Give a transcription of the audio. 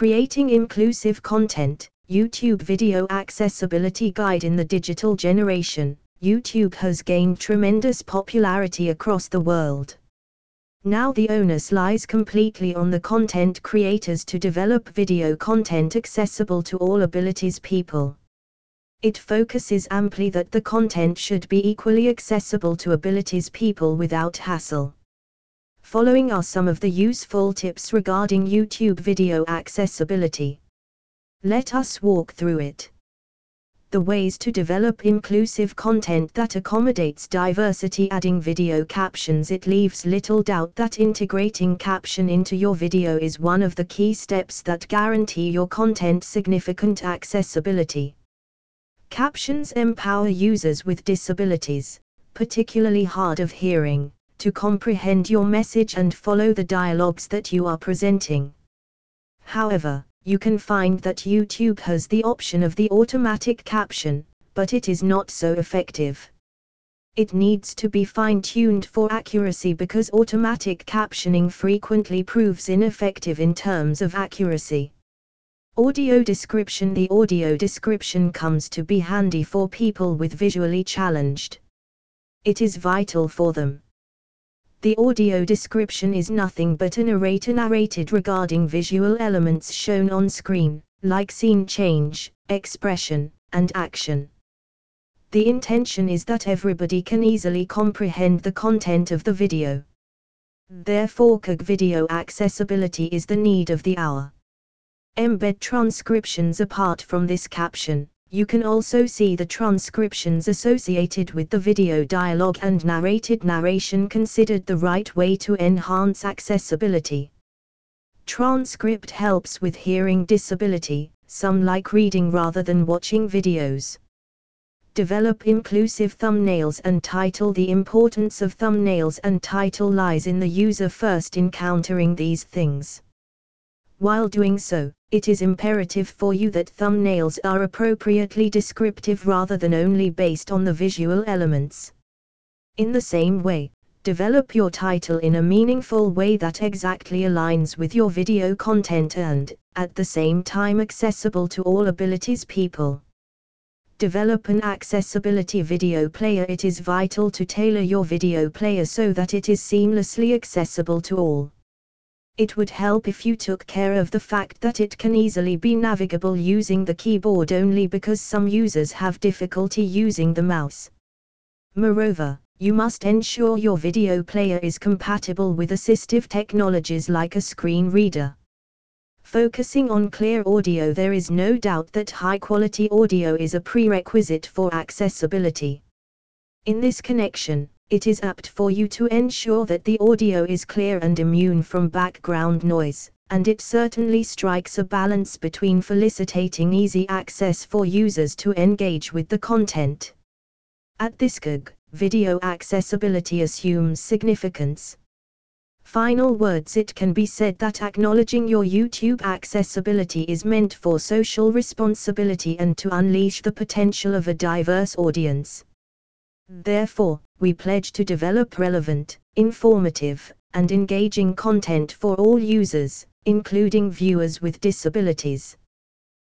Creating Inclusive Content YouTube Video Accessibility Guide in the Digital Generation. YouTube has gained tremendous popularity across the world. Now the onus lies completely on the content creators to develop video content accessible to all abilities people. It focuses amply that the content should be equally accessible to abilities people without hassle. Following are some of the useful tips regarding YouTube video accessibility. Let us walk through it. The ways to develop inclusive content that accommodates diversity adding video captions It leaves little doubt that integrating caption into your video is one of the key steps that guarantee your content significant accessibility. Captions empower users with disabilities, particularly hard of hearing, to comprehend your message and follow the dialogues that you are presenting. However, you can find that YouTube has the option of the automatic caption, but it is not so effective. It needs to be fine-tuned for accuracy because automatic captioning frequently proves ineffective in terms of accuracy. Audio description The audio description comes to be handy for people with visually challenged. It is vital for them. The audio description is nothing but a narrator narrated regarding visual elements shown on screen, like scene change, expression, and action. The intention is that everybody can easily comprehend the content of the video. Therefore, video accessibility is the need of the hour. Embed transcriptions apart from this caption, you can also see the transcriptions associated with the video dialogue and narrated narration considered the right way to enhance accessibility. Transcript helps with hearing disability, some like reading rather than watching videos. Develop inclusive thumbnails and title The importance of thumbnails and title lies in the user first encountering these things. While doing so, it is imperative for you that thumbnails are appropriately descriptive rather than only based on the visual elements. In the same way, develop your title in a meaningful way that exactly aligns with your video content and, at the same time accessible to all abilities people. Develop an accessibility video player It is vital to tailor your video player so that it is seamlessly accessible to all. It would help if you took care of the fact that it can easily be navigable using the keyboard only because some users have difficulty using the mouse. Moreover, you must ensure your video player is compatible with assistive technologies like a screen reader. Focusing on clear audio There is no doubt that high quality audio is a prerequisite for accessibility. In this connection, it is apt for you to ensure that the audio is clear and immune from background noise, and it certainly strikes a balance between facilitating easy access for users to engage with the content. At this GUG, video accessibility assumes significance. Final words It can be said that acknowledging your YouTube accessibility is meant for social responsibility and to unleash the potential of a diverse audience. Therefore, we pledge to develop relevant, informative, and engaging content for all users, including viewers with disabilities.